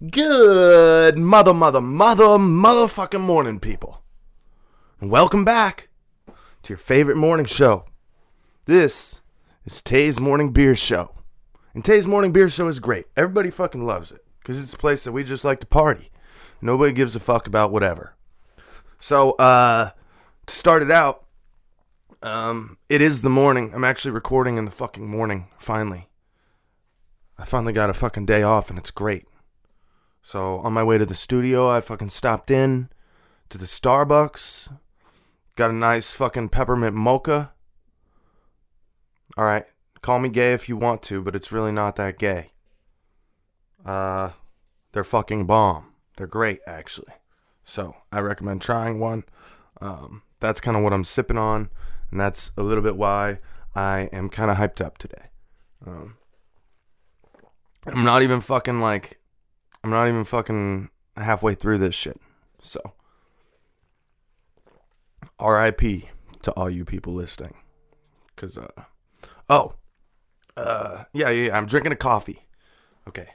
Good mother, mother, mother, motherfucking morning, people. And welcome back to your favorite morning show. This is Tay's Morning Beer Show. And Tay's Morning Beer Show is great. Everybody fucking loves it because it's a place that we just like to party. Nobody gives a fuck about whatever. So, uh, to start it out, um, it is the morning. I'm actually recording in the fucking morning, finally. I finally got a fucking day off and it's great. So on my way to the studio, I fucking stopped in to the Starbucks. Got a nice fucking peppermint mocha. All right, call me gay if you want to, but it's really not that gay. Uh, they're fucking bomb. They're great, actually. So I recommend trying one. Um, that's kind of what I'm sipping on, and that's a little bit why I am kind of hyped up today. Um, I'm not even fucking like I'm not even fucking halfway through this shit. So, RIP to all you people listening. Cause uh, oh, uh, yeah, yeah, yeah, I'm drinking a coffee. Okay,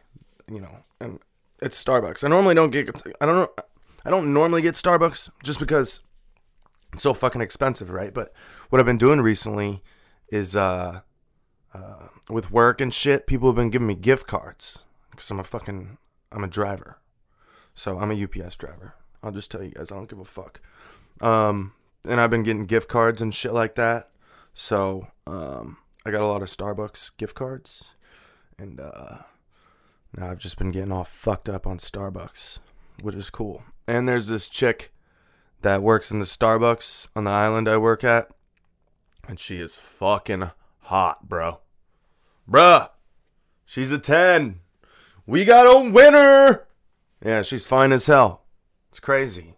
you know, and it's Starbucks. I normally don't get. I don't know. I don't normally get Starbucks just because it's so fucking expensive, right? But what I've been doing recently is uh, uh with work and shit. People have been giving me gift cards because I'm a fucking I'm a driver. So I'm a UPS driver. I'll just tell you guys, I don't give a fuck. Um, and I've been getting gift cards and shit like that. So um, I got a lot of Starbucks gift cards, and uh, now I've just been getting all fucked up on Starbucks, which is cool. And there's this chick that works in the Starbucks on the island I work at, and she is fucking hot, bro. Bruh, she's a 10. We got a winner. Yeah, she's fine as hell. It's crazy.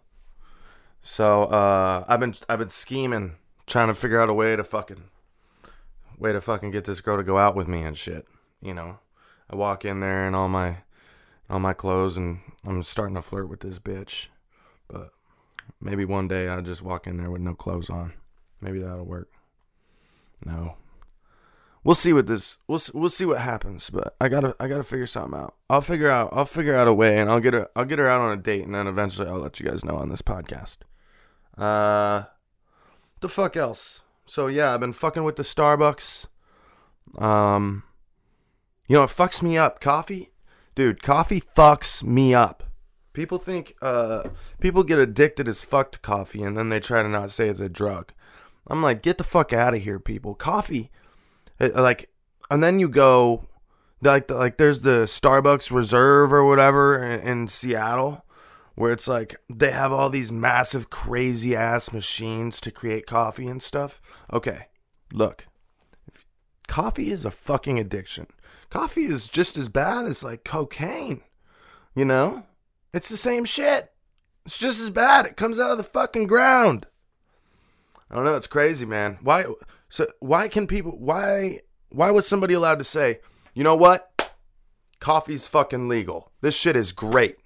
So uh, I've been I've been scheming, trying to figure out a way to fucking way to fucking get this girl to go out with me and shit. You know, I walk in there and all my all my clothes, and I'm starting to flirt with this bitch. But maybe one day I'll just walk in there with no clothes on. Maybe that'll work. No, we'll see what this we'll we'll see what happens. But I gotta I gotta figure something out. I'll figure out I'll figure out a way, and I'll get her I'll get her out on a date, and then eventually I'll let you guys know on this podcast. Uh, the fuck else? So yeah, I've been fucking with the Starbucks. Um, you know it fucks me up. Coffee, dude. Coffee fucks me up. People think uh people get addicted as fuck to coffee, and then they try to not say it's a drug. I'm like, get the fuck out of here, people. Coffee Uh, uh, like, and then you go, like, like there's the Starbucks Reserve or whatever in, in Seattle, where it's like they have all these massive, crazy ass machines to create coffee and stuff. Okay, look, coffee is a fucking addiction. Coffee is just as bad as like cocaine. You know, it's the same shit. It's just as bad. It comes out of the fucking ground. I don't know. It's crazy, man. Why? So why can people? Why? Why was somebody allowed to say, you know what? Coffee's fucking legal. This shit is great.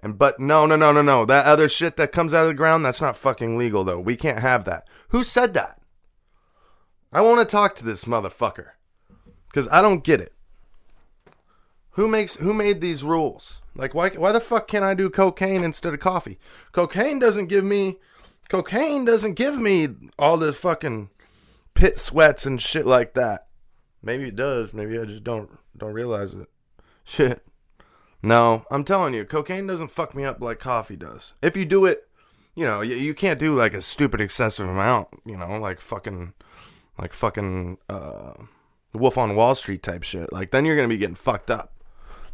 And but no, no, no, no, no. That other shit that comes out of the ground, that's not fucking legal though. We can't have that. Who said that? I want to talk to this motherfucker cuz I don't get it. Who makes who made these rules? Like why why the fuck can't I do cocaine instead of coffee? Cocaine doesn't give me cocaine doesn't give me all this fucking pit sweats and shit like that. Maybe it does. Maybe I just don't don't realize it. Shit. No, I'm telling you, cocaine doesn't fuck me up like coffee does. If you do it, you know, you, you can't do like a stupid excessive amount, you know, like fucking like fucking uh Wolf on Wall Street type shit. Like then you're going to be getting fucked up,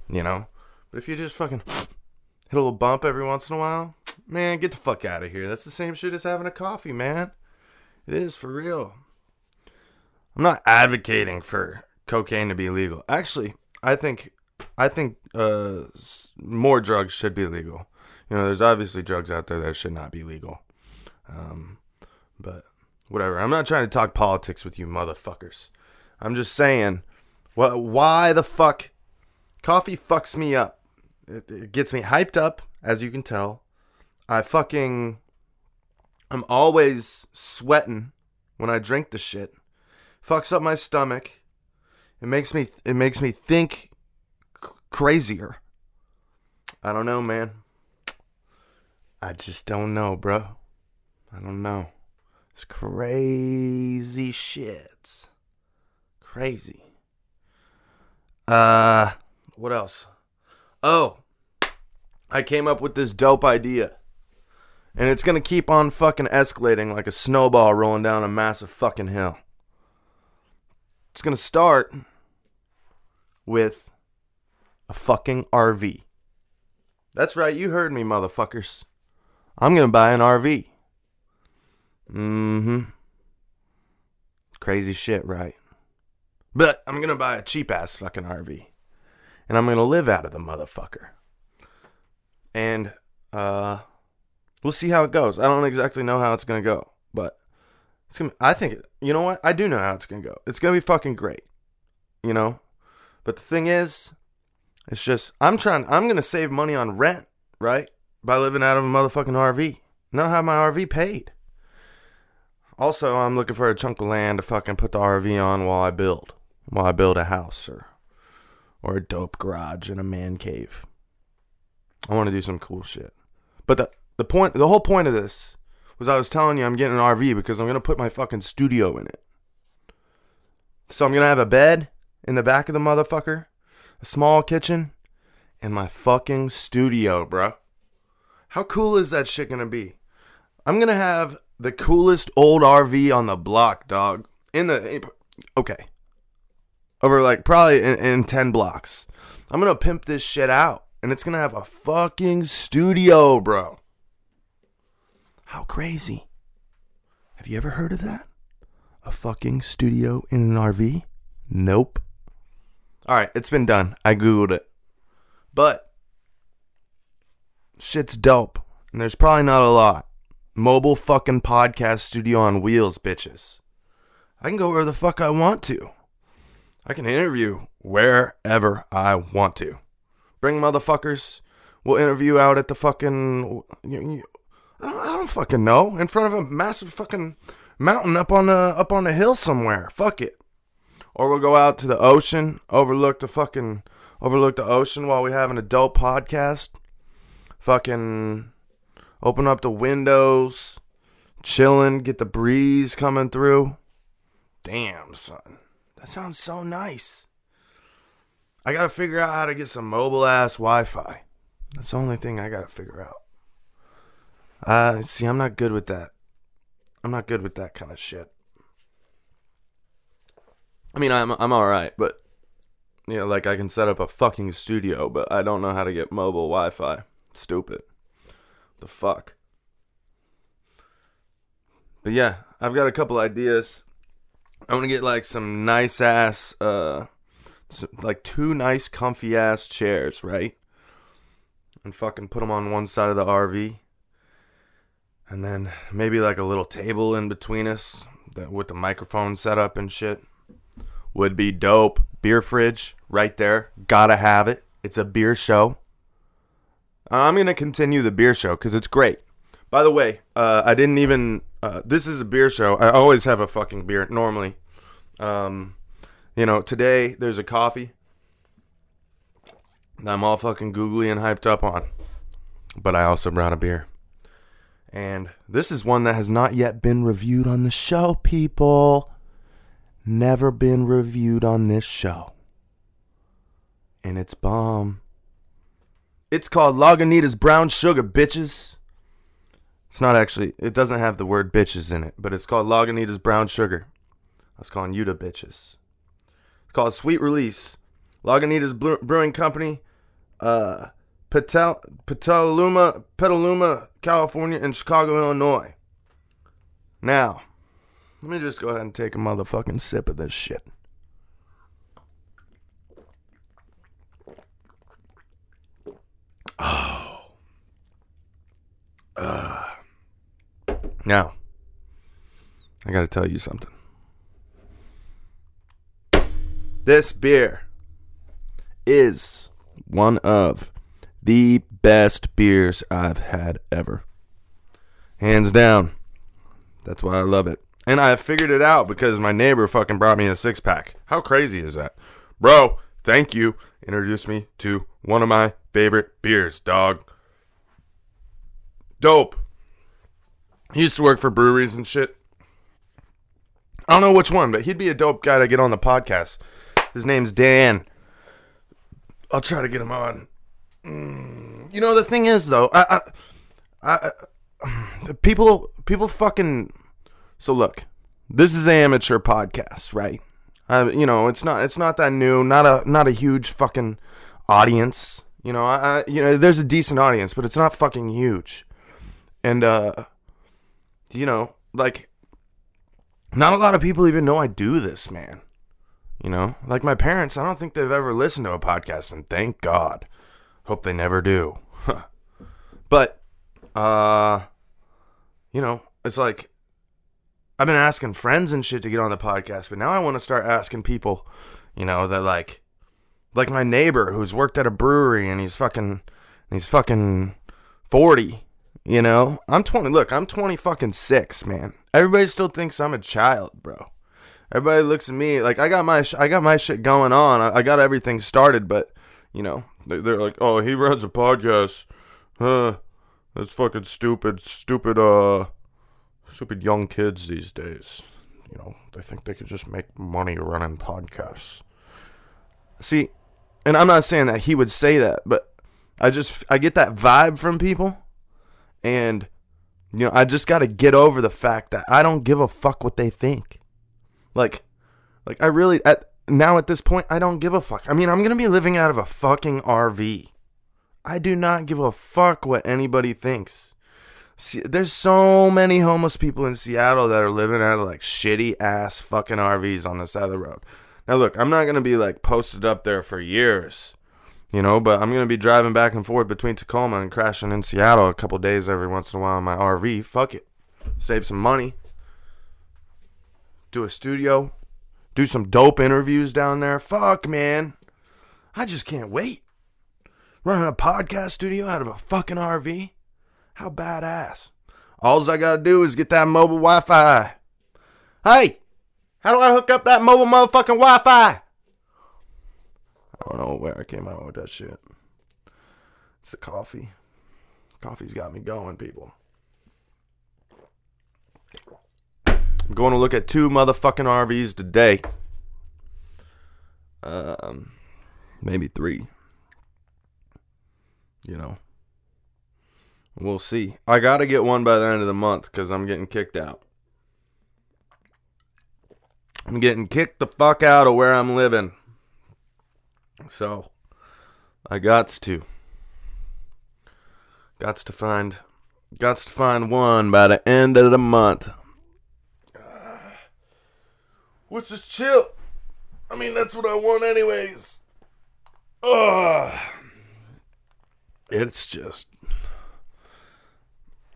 you know? But if you just fucking hit a little bump every once in a while, man, get the fuck out of here. That's the same shit as having a coffee, man. It is for real. I'm not advocating for cocaine to be legal. Actually, I think I think uh, more drugs should be legal. You know, there's obviously drugs out there that should not be legal. Um, but whatever. I'm not trying to talk politics with you motherfuckers. I'm just saying, what? Why the fuck? Coffee fucks me up. It, it gets me hyped up, as you can tell. I fucking. I'm always sweating when I drink the shit fucks up my stomach. It makes me it makes me think c- crazier. I don't know, man. I just don't know, bro. I don't know. It's crazy shit. Crazy. Uh, what else? Oh, I came up with this dope idea. And it's gonna keep on fucking escalating like a snowball rolling down a massive fucking hill. It's gonna start with a fucking RV. That's right, you heard me, motherfuckers. I'm gonna buy an RV. Mm hmm. Crazy shit, right? But I'm gonna buy a cheap ass fucking RV. And I'm gonna live out of the motherfucker. And, uh, we'll see how it goes. I don't exactly know how it's gonna go, but it's gonna. I think you know what? I do know how it's gonna go. It's gonna be fucking great, you know. But the thing is, it's just I'm trying. I'm gonna save money on rent, right? By living out of a motherfucking RV. Not have my RV paid. Also, I'm looking for a chunk of land to fucking put the RV on while I build, while I build a house or, or a dope garage and a man cave. I want to do some cool shit. But the the point, the whole point of this was I was telling you I'm getting an RV because I'm gonna put my fucking studio in it. So I'm gonna have a bed in the back of the motherfucker, a small kitchen, and my fucking studio, bro. How cool is that shit gonna be? I'm gonna have the coolest old RV on the block, dog. In the okay, over like probably in, in ten blocks. I'm gonna pimp this shit out, and it's gonna have a fucking studio, bro. How crazy! Have you ever heard of that? A fucking studio in an RV? Nope. All right, it's been done. I googled it, but shit's dope, and there's probably not a lot. Mobile fucking podcast studio on wheels, bitches. I can go where the fuck I want to. I can interview wherever I want to. Bring motherfuckers. We'll interview out at the fucking. I don't, I don't fucking know. In front of a massive fucking mountain up on the up on the hill somewhere. Fuck it. Or we'll go out to the ocean, overlook the fucking overlook the ocean while we have an adult podcast. Fucking open up the windows, chilling, get the breeze coming through. Damn, son. That sounds so nice. I gotta figure out how to get some mobile ass Wi Fi. That's the only thing I gotta figure out. Uh, see, I'm not good with that. I'm not good with that kind of shit. I mean, I'm I'm all right, but you know, like I can set up a fucking studio, but I don't know how to get mobile Wi-Fi. Stupid. The fuck. But yeah, I've got a couple ideas. I want to get like some nice ass, uh, some, like two nice comfy ass chairs, right? And fucking put them on one side of the RV. And then maybe like a little table in between us that with the microphone set up and shit. Would be dope. Beer fridge right there. Gotta have it. It's a beer show. I'm gonna continue the beer show because it's great. By the way, uh, I didn't even. Uh, this is a beer show. I always have a fucking beer normally. Um, you know, today there's a coffee that I'm all fucking googly and hyped up on, but I also brought a beer. And this is one that has not yet been reviewed on the show, people. Never been reviewed on this show. And it's bomb. It's called Lagunitas Brown Sugar, bitches. It's not actually, it doesn't have the word bitches in it, but it's called Lagunitas Brown Sugar. I was calling you the bitches. It's called Sweet Release. Lagunitas Brewing Company, uh, Petal, Petaluma, Petaluma, California, and Chicago, Illinois. Now, let me just go ahead and take a motherfucking sip of this shit. Oh. Uh. Now, I got to tell you something. This beer is one of the best beers I've had ever. Hands down. That's why I love it. And I figured it out because my neighbor fucking brought me a six pack. How crazy is that? Bro, thank you. Introduced me to one of my favorite beers, dog. Dope. He used to work for breweries and shit. I don't know which one, but he'd be a dope guy to get on the podcast. His name's Dan. I'll try to get him on. Mm, you know the thing is though, I, I, I, people, people fucking. So look, this is an amateur podcast, right? You know, it's not, it's not that new. Not a, not a huge fucking audience. You know, I, I, you know, there's a decent audience, but it's not fucking huge. And uh, you know, like, not a lot of people even know I do this, man. You know, like my parents, I don't think they've ever listened to a podcast, and thank God. Hope they never do. but, uh, you know, it's like I've been asking friends and shit to get on the podcast, but now I want to start asking people, you know, that like, like my neighbor who's worked at a brewery and he's fucking, he's fucking forty. You know, I'm 20. Look, I'm 20 fucking six, man. Everybody still thinks I'm a child, bro. Everybody looks at me like I got my sh- I got my shit going on. I, I got everything started, but you know, they're, like, oh, he runs a podcast. Huh? That's fucking stupid, stupid, uh, stupid young kids these days. You know, they think they could just make money running podcasts. See, and I'm not saying that he would say that, but I just I get that vibe from people and, you know, I just got to get over the fact that I don't give a fuck what they think. Like, like I really, at now at this point, I don't give a fuck. I mean, I'm going to be living out of a fucking RV. I do not give a fuck what anybody thinks. See, there's so many homeless people in Seattle that are living out of like shitty ass fucking RVs on the side of the road. Now, look, I'm not going to be like posted up there for years you know. But I'm gonna be driving back and forth between Tacoma and crashing in Seattle a couple days every once in a while in my RV. Fuck it, save some money. Do a studio, do some dope interviews down there. Fuck, man, I just can't wait. Running a podcast studio out of a fucking RV. How badass. All I gotta do is get that mobile Wi Fi. Hey, how do I hook up that mobile motherfucking Wi Fi? I don't know where I came out with that shit. It's the coffee. Coffee's got me going, people. I'm going to look at two motherfucking RVs today. Um, maybe three. You know. We'll see. I got to get one by the end of the month because I'm getting kicked out. I'm getting kicked the fuck out of where I'm living. So I gots to. Gots to find gots to find one by the end of the month. Which is chill. I mean that's what I want anyways. Ugh. It's just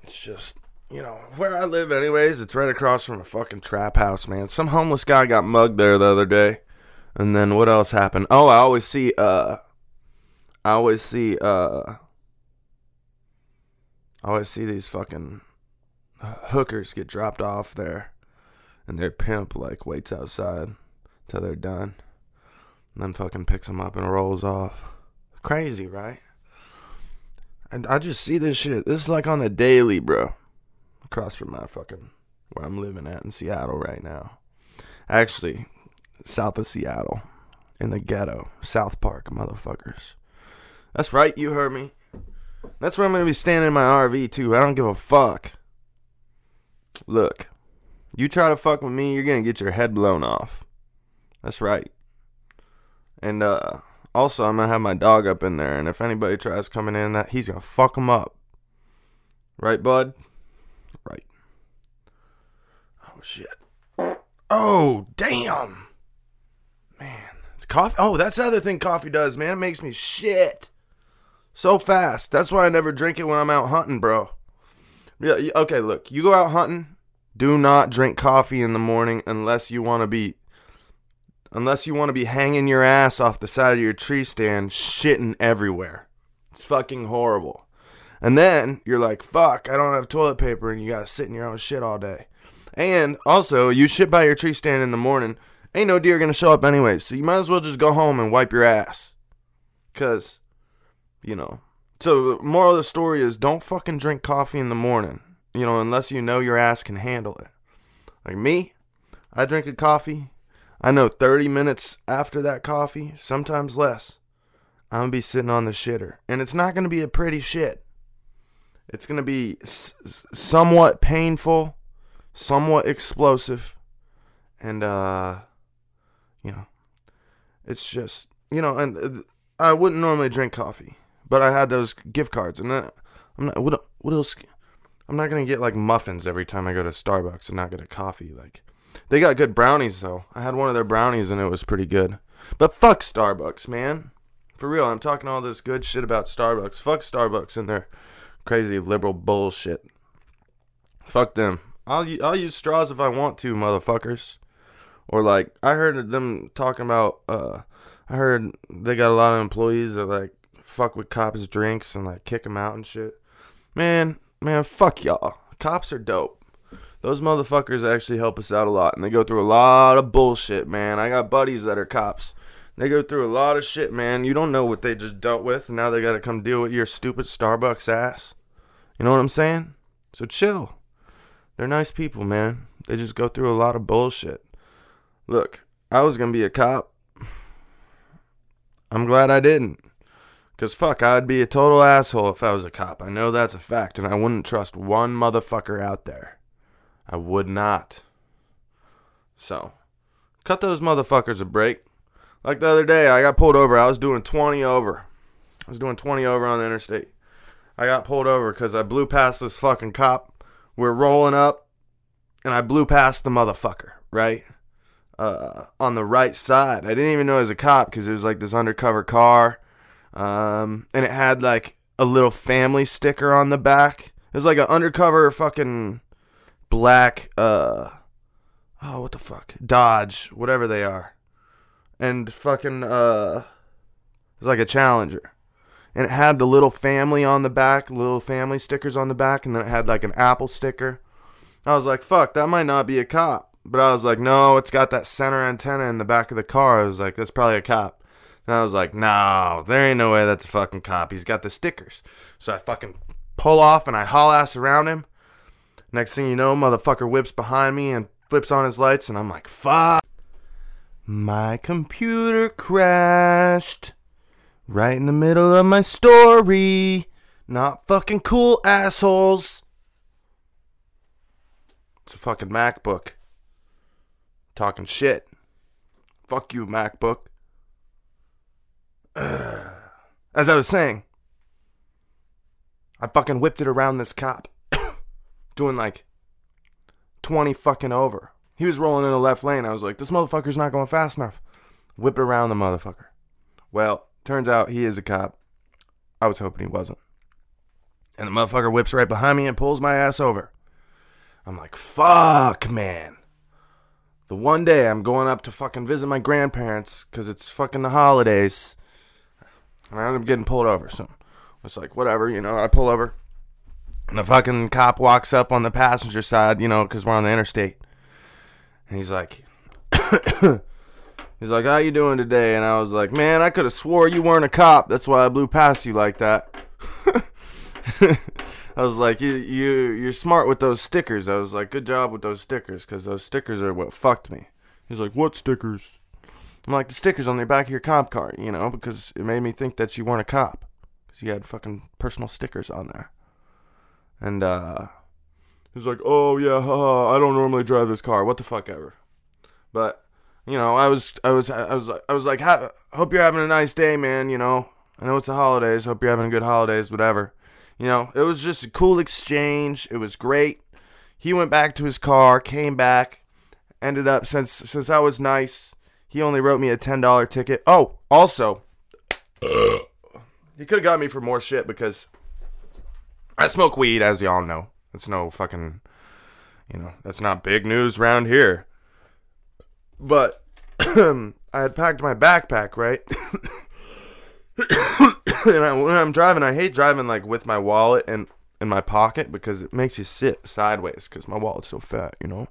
it's just you know, where I live anyways, it's right across from a fucking trap house, man. Some homeless guy got mugged there the other day. And then what else happened? Oh, I always see uh I always see uh I always see these fucking hookers get dropped off there and their pimp like waits outside till they're done. And then fucking picks them up and rolls off. Crazy, right? And I just see this shit. This is like on the daily, bro. Across from my fucking where I'm living at in Seattle right now. Actually, south of Seattle, in the ghetto, South Park, motherfuckers. That's right, you heard me. That's where I'm gonna be standing in my RV too. I don't give a fuck. Look, you try to fuck with me, you're gonna get your head blown off. That's right. And uh, also, I'm gonna have my dog up in there, and if anybody tries coming in, that he's gonna fuck them up. Right, bud? Right. Oh shit. Oh damn. Man, coffee. Oh, that's the other thing coffee does, man. It makes me shit so fast. That's why I never drink it when I'm out hunting, bro. Yeah. Okay, look. You go out hunting. Do not drink coffee in the morning unless you want to be unless you want to be hanging your ass off the side of your tree stand shitting everywhere. It's fucking horrible. And then you're like, fuck, I don't have toilet paper and you gotta sit in your own shit all day. And also, you shit by your tree stand in the morning ain't no deer gonna show up anyway. So you might as well just go home and wipe your ass. Cause you know. So, the moral of the story is don't fucking drink coffee in the morning, you know, unless you know your ass can handle it. Like me, I drink a coffee. I know 30 minutes after that coffee, sometimes less, I'm gonna be sitting on the shitter. And it's not gonna be a pretty shit. It's gonna be s- somewhat painful, somewhat explosive, and, uh, you know, it's just, you know, and uh, I wouldn't normally drink coffee, but I had those gift cards, and then I'm not, what, what else? I'm not gonna get like muffins every time I go to Starbucks and not get a coffee. Like, they got good brownies though. I had one of their brownies and it was pretty good. But fuck Starbucks, man. For real, I'm talking all this good shit about Starbucks. Fuck Starbucks and their crazy liberal bullshit. Fuck them. I'll I'll use straws if I want to, motherfuckers. Or like I heard them talking about uh I heard they got a lot of employees that like fuck with cops' drinks and like kick them out and shit. Man, man, fuck y'all. Cops are dope. Those motherfuckers actually help us out a lot, and they go through a lot of bullshit, man. I got buddies that are cops. They go through a lot of shit, man. You don't know what they just dealt with, and now they got to come deal with your stupid Starbucks ass. You know what I'm saying? So chill. They're nice people, man. They just go through a lot of bullshit. Look, I was gonna be a cop. I'm glad I didn't. Cause fuck, I'd be a total asshole if I was a cop. I know that's a fact, and I wouldn't trust one motherfucker out there. I would not. So, cut those motherfuckers a break. Like the other day, I got pulled over. I was doing 20 over. I was doing 20 over on the interstate. I got pulled over because I blew past this fucking cop. We're rolling up, and I blew past the motherfucker, right? Uh, on the right side. I didn't even know it was a cop because it was like this undercover car. Um, and it had like a little family sticker on the back. It was like an undercover fucking black uh oh what the fuck? Dodge whatever they are. And fucking uh it was like a challenger. And it had the little family on the back little family stickers on the back and then it had like an apple sticker. I was like fuck that might not be a cop. But i was like no it's got that center antenna in the back of the car. I was like that's probably a cop and i was like no there ain't no way that's a fucking cop he's got the stickers so i fucking pull off and i haul ass around him Next thing you know, motherfucker whips behind me and flips on his lights, and I'm like, fuck. My computer crashed right in the middle of my story. Not fucking cool, assholes. It's a fucking MacBook. Talking shit. Fuck you, MacBook. As I was saying, I fucking whipped it around this cop doing like 20 fucking over. He was rolling in the left lane. I was like, this motherfucker's not going fast enough. Whip it around the motherfucker. Well, turns out he is a cop. I was hoping he wasn't. And the motherfucker whips right behind me and pulls my ass over. I'm like, fuck, man. The one day I'm going up to fucking visit my grandparents because it's fucking the holidays. And I end up getting pulled over. So it's like, whatever, you know, I pull over. And the fucking cop walks up on the passenger side, you know, because we're on the interstate. And he's like, he's like, how you doing today? And I was like, man, I could have swore you weren't a cop. That's why I blew past you like that. I was like, you, you, you're smart with those stickers. I was like, good job with those stickers, because those stickers are what fucked me. He's like, what stickers? I'm like, the stickers on the back of your cop car, you know, because it made me think that you weren't a cop. Because you had fucking personal stickers on there. And uh he's like, "Oh yeah, I don't normally drive this car. What the fuck ever." But you know, I was I was I was like, I was like, "Hope you're having a nice day, man, you know. I know it's the holidays. Hope you're having good holidays, whatever." You know, it was just a cool exchange. It was great. He went back to his car, came back, ended up since since I was nice, he only wrote me a $10 ticket. Oh, also, he could have got me for more shit because I smoke weed, as y'all know. It's no fucking, you know, that's not big news around here. But I had packed my backpack, right? and I, when I'm driving, I hate driving like with my wallet and in my pocket because it makes you sit sideways because my wallet's so fat, you know.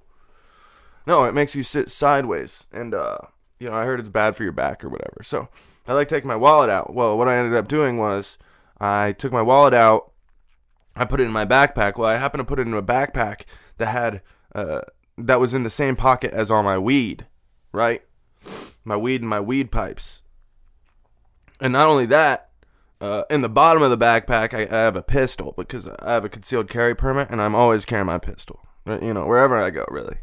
No, it makes you sit sideways, and uh, you know, I heard it's bad for your back or whatever. So I like taking my wallet out. Well, what I ended up doing was I took my wallet out. I put it in my backpack. Well, I happened to put it in a backpack that had uh, that was in the same pocket as all my weed, right? My weed and my weed pipes. And not only that, uh, in the bottom of the backpack, I, I have a pistol because I have a concealed carry permit, and I'm always carrying my pistol. You know, wherever I go, really.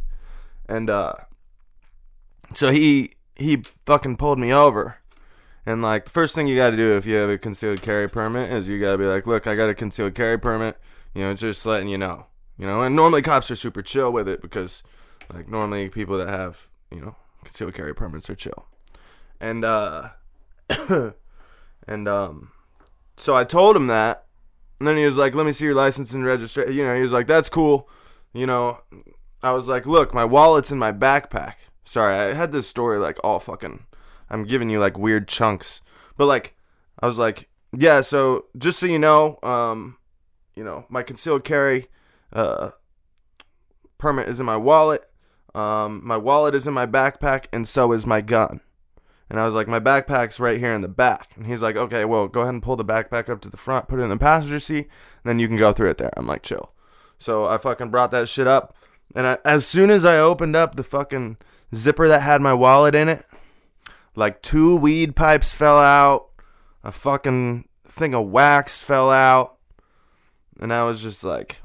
And uh, so he he fucking pulled me over. And like the first thing you got to do if you have a concealed carry permit is you got to be like, "Look, I got a concealed carry permit." You know, just letting you know. You know, and normally cops are super chill with it because like normally people that have, you know, concealed carry permits are chill. And uh and um so I told him that. And then he was like, "Let me see your license and registration." You know, he was like, "That's cool." You know, I was like, "Look, my wallet's in my backpack." Sorry, I had this story like all fucking. I'm giving you like weird chunks, but like, I was like, "Yeah." So just so you know, um, you know, my concealed carry, uh, permit is in my wallet. Um, my wallet is in my backpack, and so is my gun. And I was like, my backpack's right here in the back. And he's like, okay, well, go ahead and pull the backpack up to the front, put it in the passenger seat, and then you can go through it there. I'm like, chill. So I fucking brought that shit up. And I, as soon as I opened up the fucking zipper that had my wallet in it, like two weed pipes fell out, a fucking thing of wax fell out. And I was just like,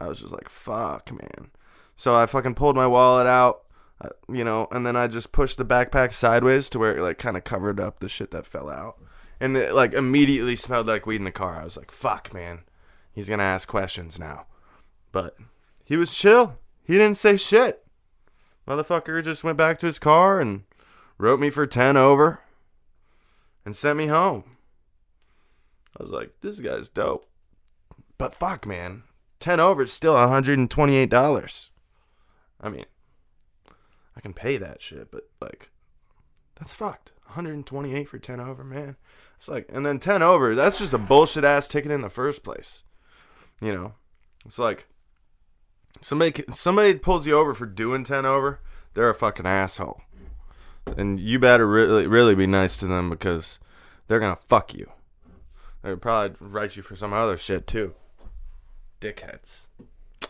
I was just like, fuck, man. So I fucking pulled my wallet out uh, you know, and then I just pushed the backpack sideways to where it like kind of covered up the shit that fell out, and it like immediately smelled like weed in the car. I was like, "Fuck, man, he's gonna ask questions now," but he was chill. He didn't say shit. Motherfucker just went back to his car and wrote me for ten over, and sent me home. I was like, "This guy's dope," but fuck, man, ten over is still one hundred and twenty-eight dollars. I mean, I can pay that shit, but like, that's fucked. 128 for 10 over, man. It's like, and then 10 over, that's just a bullshit ass ticket in the first place. You know, it's like somebody somebody pulls you over for doing 10 over, they're a fucking asshole, and you better really really be nice to them because they're gonna fuck you. They'll probably write you for some other shit too. Dickheads.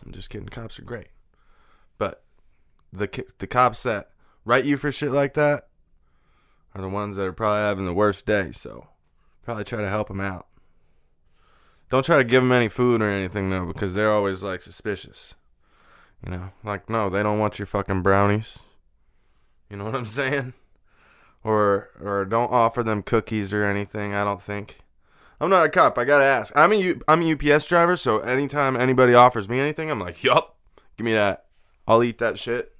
I'm just kidding. Cops are great, but the the cops that write you for shit like that are the ones that are probably having the worst day. So probably try to help them out. Don't try to give them any food or anything though, because they're always like suspicious. You know, like no, they don't want your fucking brownies. You know what I'm saying? Or or don't offer them cookies or anything. I don't think. I'm not a cop. I gotta ask. I'm a U, I'm a UPS driver, so anytime anybody offers me anything, I'm like, yup, give me that. I'll eat that shit.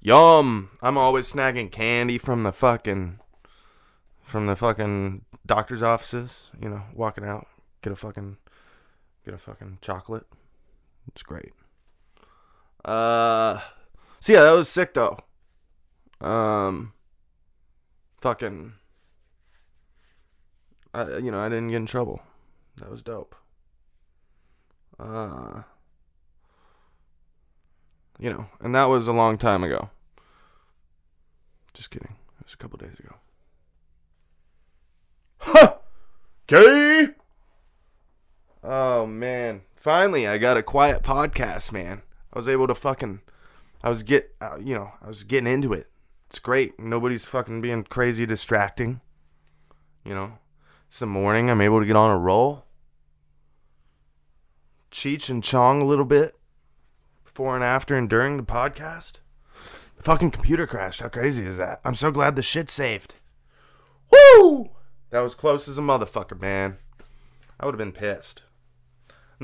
Yum! I'm always snagging candy from the fucking from the fucking doctor's offices. You know, walking out, get a fucking get a fucking chocolate. It's great. Uh, so yeah, that was sick though. Um, fucking, I you know I didn't get in trouble. That was dope. Uh, you know, and that was a long time ago. Just kidding. It was a couple days ago. Huh! Gay! Oh, man. Finally, I got a quiet podcast, man. I was able to fucking. I was get, uh, you know, I was getting into it. It's great. Nobody's fucking being crazy distracting. You know, it's the morning. I'm able to get on a roll. Cheech and Chong a little bit before and after and during the podcast. The fucking computer crashed. How crazy is that? I'm so glad the shit saved. Woo! That was close as a motherfucker, man. I would have been pissed.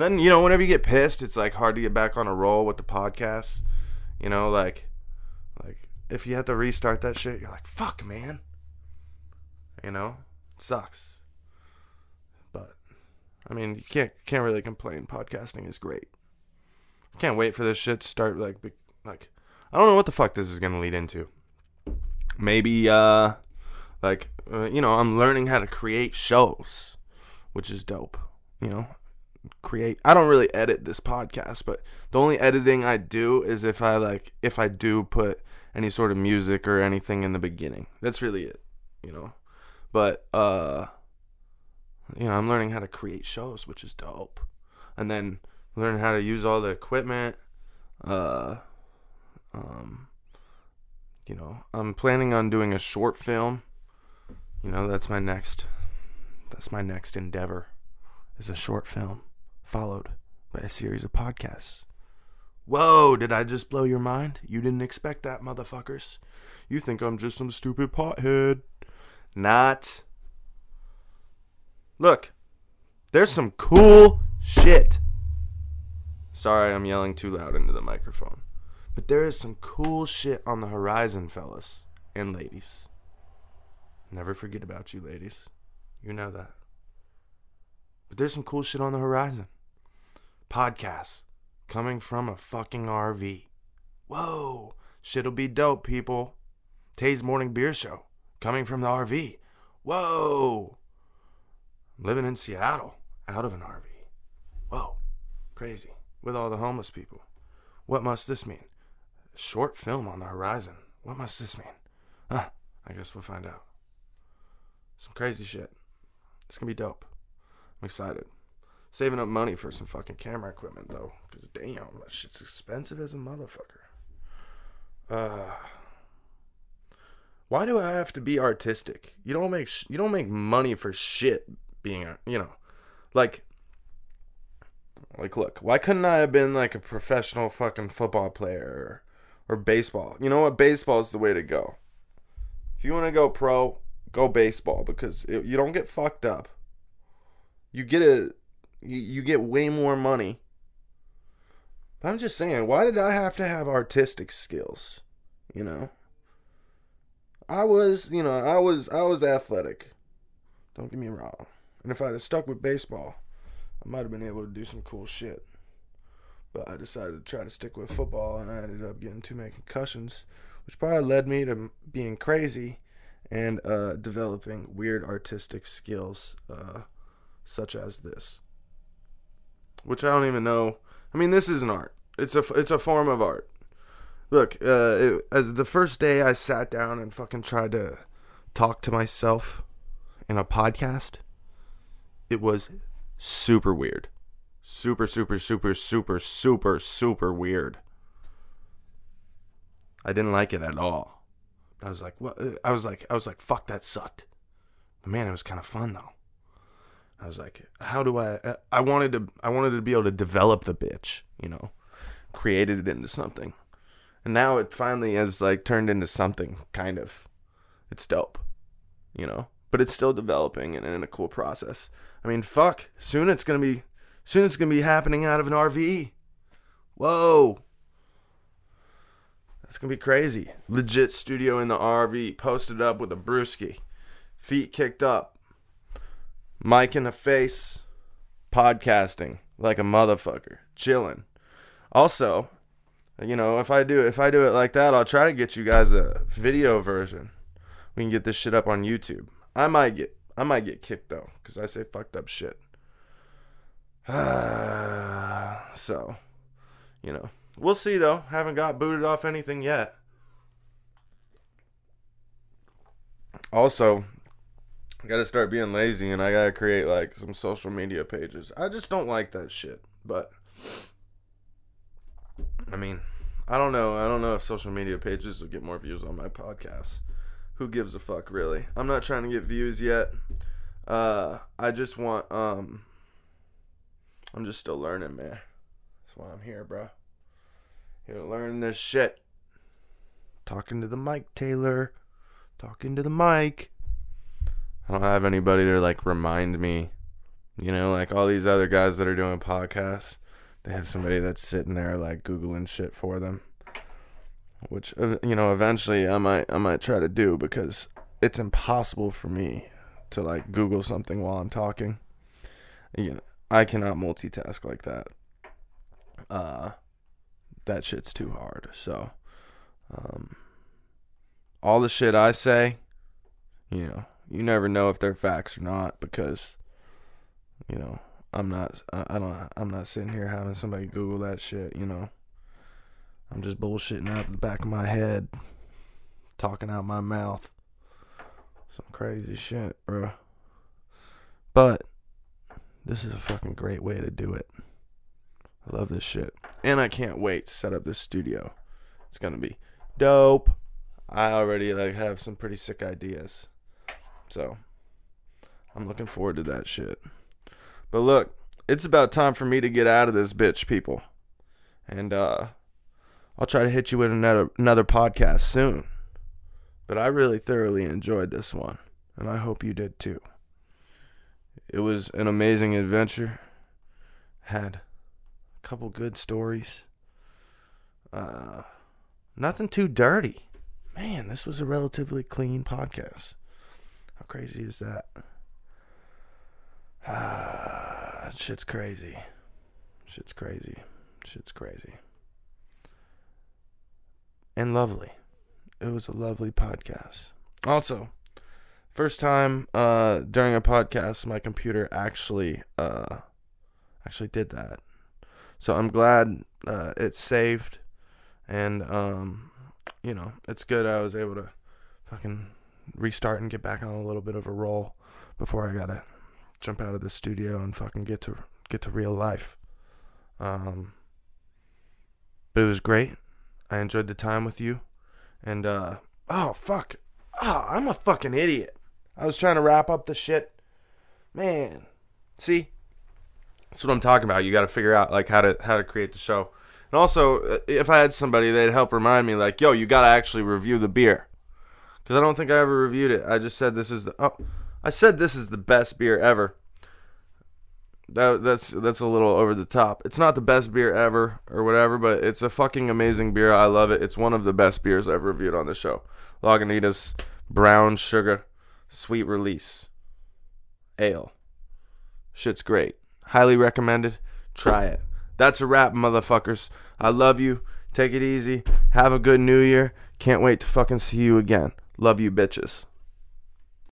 Then, you know, whenever you get pissed, it's like hard to get back on a roll with the podcast. You know, like like if you have to restart that shit, you're like, fuck man. You know? It sucks. But I mean, you can't can't really complain. Podcasting is great. I Can't wait for this shit to start like like I don't know what the fuck this is gonna lead into. Maybe uh like uh, you know, I'm learning how to create shows, which is dope. You know, create. I don't really edit this podcast, but the only editing I do is if I like if I do put any sort of music or anything in the beginning. That's really it, you know. But uh you know, I'm learning how to create shows, which is dope. And then learn how to use all the equipment. Uh, um, you know, I'm planning on doing a short film. You know, that's my next that's my next endeavor. Is a short film followed by a series of podcasts. Whoa, did I just blow your mind? You didn't expect that, motherfuckers. You think I'm just some stupid pothead. Not. Look, there's some cool shit. Sorry, I'm yelling too loud into the microphone. But there is some cool shit on the horizon, fellas and ladies. Never forget about you, ladies. You know that. But there's some cool shit on the horizon. Podcasts coming from a fucking RV. Whoa, shit'll be dope, people. Tay's Morning Beer Show coming from the RV. Whoa, living in Seattle out of an RV. Whoa, crazy. With all the homeless people. What must this mean? Short film on the horizon. What must this mean? Huh, I guess we'll find out. Some crazy shit. It's gonna be dope. I'm excited. Saving up money for some fucking camera equipment though, because damn, that shit's expensive as a motherfucker. Uh, why do I have to be artistic? You don't make sh- you don't make money for shit being a, you know, like like look, why couldn't I have been like a professional fucking football player or, or baseball? You know what? Baseball is the way to go. If you want to go pro, go baseball because it, you don't get fucked up. You get a you, you get way more money. But I'm just saying, why did I have to have artistic skills? You know? I was, you know, I was I was athletic. Don't get me wrong. And if I'd have stuck with baseball, I might have been able to do some cool shit. But I decided to try to stick with football and I ended up getting too many concussions, which probably led me to being crazy and uh, developing weird artistic skills uh, such as this. Which I don't even know. I mean, this is an art. It's a it's a form of art. Look, uh, it, as the first day I sat down and fucking tried to talk to myself in a podcast, it was super weird. Super, super, super, super, super, super weird. I didn't like it at all. I was like, what? I was like, I was like, fuck, that sucked. But man, it was kind of fun though. I was like, how do I? Uh, I wanted to, I wanted to be able to develop the bitch, you know, created it into something, and now it finally has like turned into something kind of. It's dope, you know, but it's still developing and in a cool process. I mean, fuck, soon it's gonna be, soon it's gonna be happening out of an RV. Whoa. That's gonna be crazy. Legit studio in the RV, posted up with a brewski, feet kicked up, mic in the face, podcasting like a motherfucker, chilling. Also, you know, if I do if I do it like that, I'll try to get you guys a video version. We can get this shit up on YouTube. I might get I might get kicked though, because I say fucked up shit. so, you know, we'll see though. Haven't got booted off anything yet. Also, I gotta start being lazy and I gotta create like some social media pages. I just don't like that shit. But I mean, I don't know. I don't know if social media pages will get more views on my podcast. Who gives a fuck, really? I'm not trying to get views yet. Uh, I just want um. I'm just still learning, man. That's why I'm here, bro. Here to learn this shit. Talking to the mic, Taylor. Talking to the mic. I don't have anybody to like remind me. You know, like all these other guys that are doing podcasts, they have somebody that's sitting there like googling shit for them. Which uh, you know, eventually I might I might try to do because it's impossible for me to like Google something while I'm talking. You know, I cannot multitask like that. Uh that shit's too hard. So um all the shit I say, you know, you never know if they're facts or not because you know i'm not i don't i'm not sitting here having somebody google that shit you know i'm just bullshitting out the back of my head talking out my mouth some crazy shit bro but this is a fucking great way to do it. I love this shit. And I can't wait to set up this studio. It's gonna be dope. I already like have some pretty sick ideas. So I'm looking forward to that shit. But look, it's about time for me to get out of this bitch, people. And uh I'll try to hit you with another another podcast soon. But I really thoroughly enjoyed this one, and I hope you did too. It was an amazing adventure. Had a couple good stories. Uh nothing too dirty. Man, this was a relatively clean podcast. How crazy is that? Ah, shit's crazy. Shit's crazy. Shit's crazy. And lovely. It was a lovely podcast. Also, first time uh, during a podcast my computer actually uh, actually did that. So I'm glad uh, it's saved and um, you know, it's good I was able to fucking restart and get back on a little bit of a roll before I gotta jump out of the studio and fucking get to get to real life. Um, but it was great. I enjoyed the time with you, and uh, oh fuck, oh I'm a fucking idiot. I was trying to wrap up the shit, man. See, that's what I'm talking about. You got to figure out like how to how to create the show. And also, uh, if I had somebody, they'd help remind me, like, yo, you got to actually review the beer. Because I don't think I ever reviewed it. I just said this is the. Oh, I said this is the best beer ever. That that's that's a little over the top. It's not the best beer ever or whatever, but it's a fucking amazing beer. I love it. It's one of the best beers I've reviewed on the show. Lagunitas Brown Sugar Sweet Release Ale. Shit's great. Highly recommended. Try it. That's a wrap, motherfuckers. I love you. Take it easy. Have a good new year. Can't wait to fucking see you again. Love you, bitches.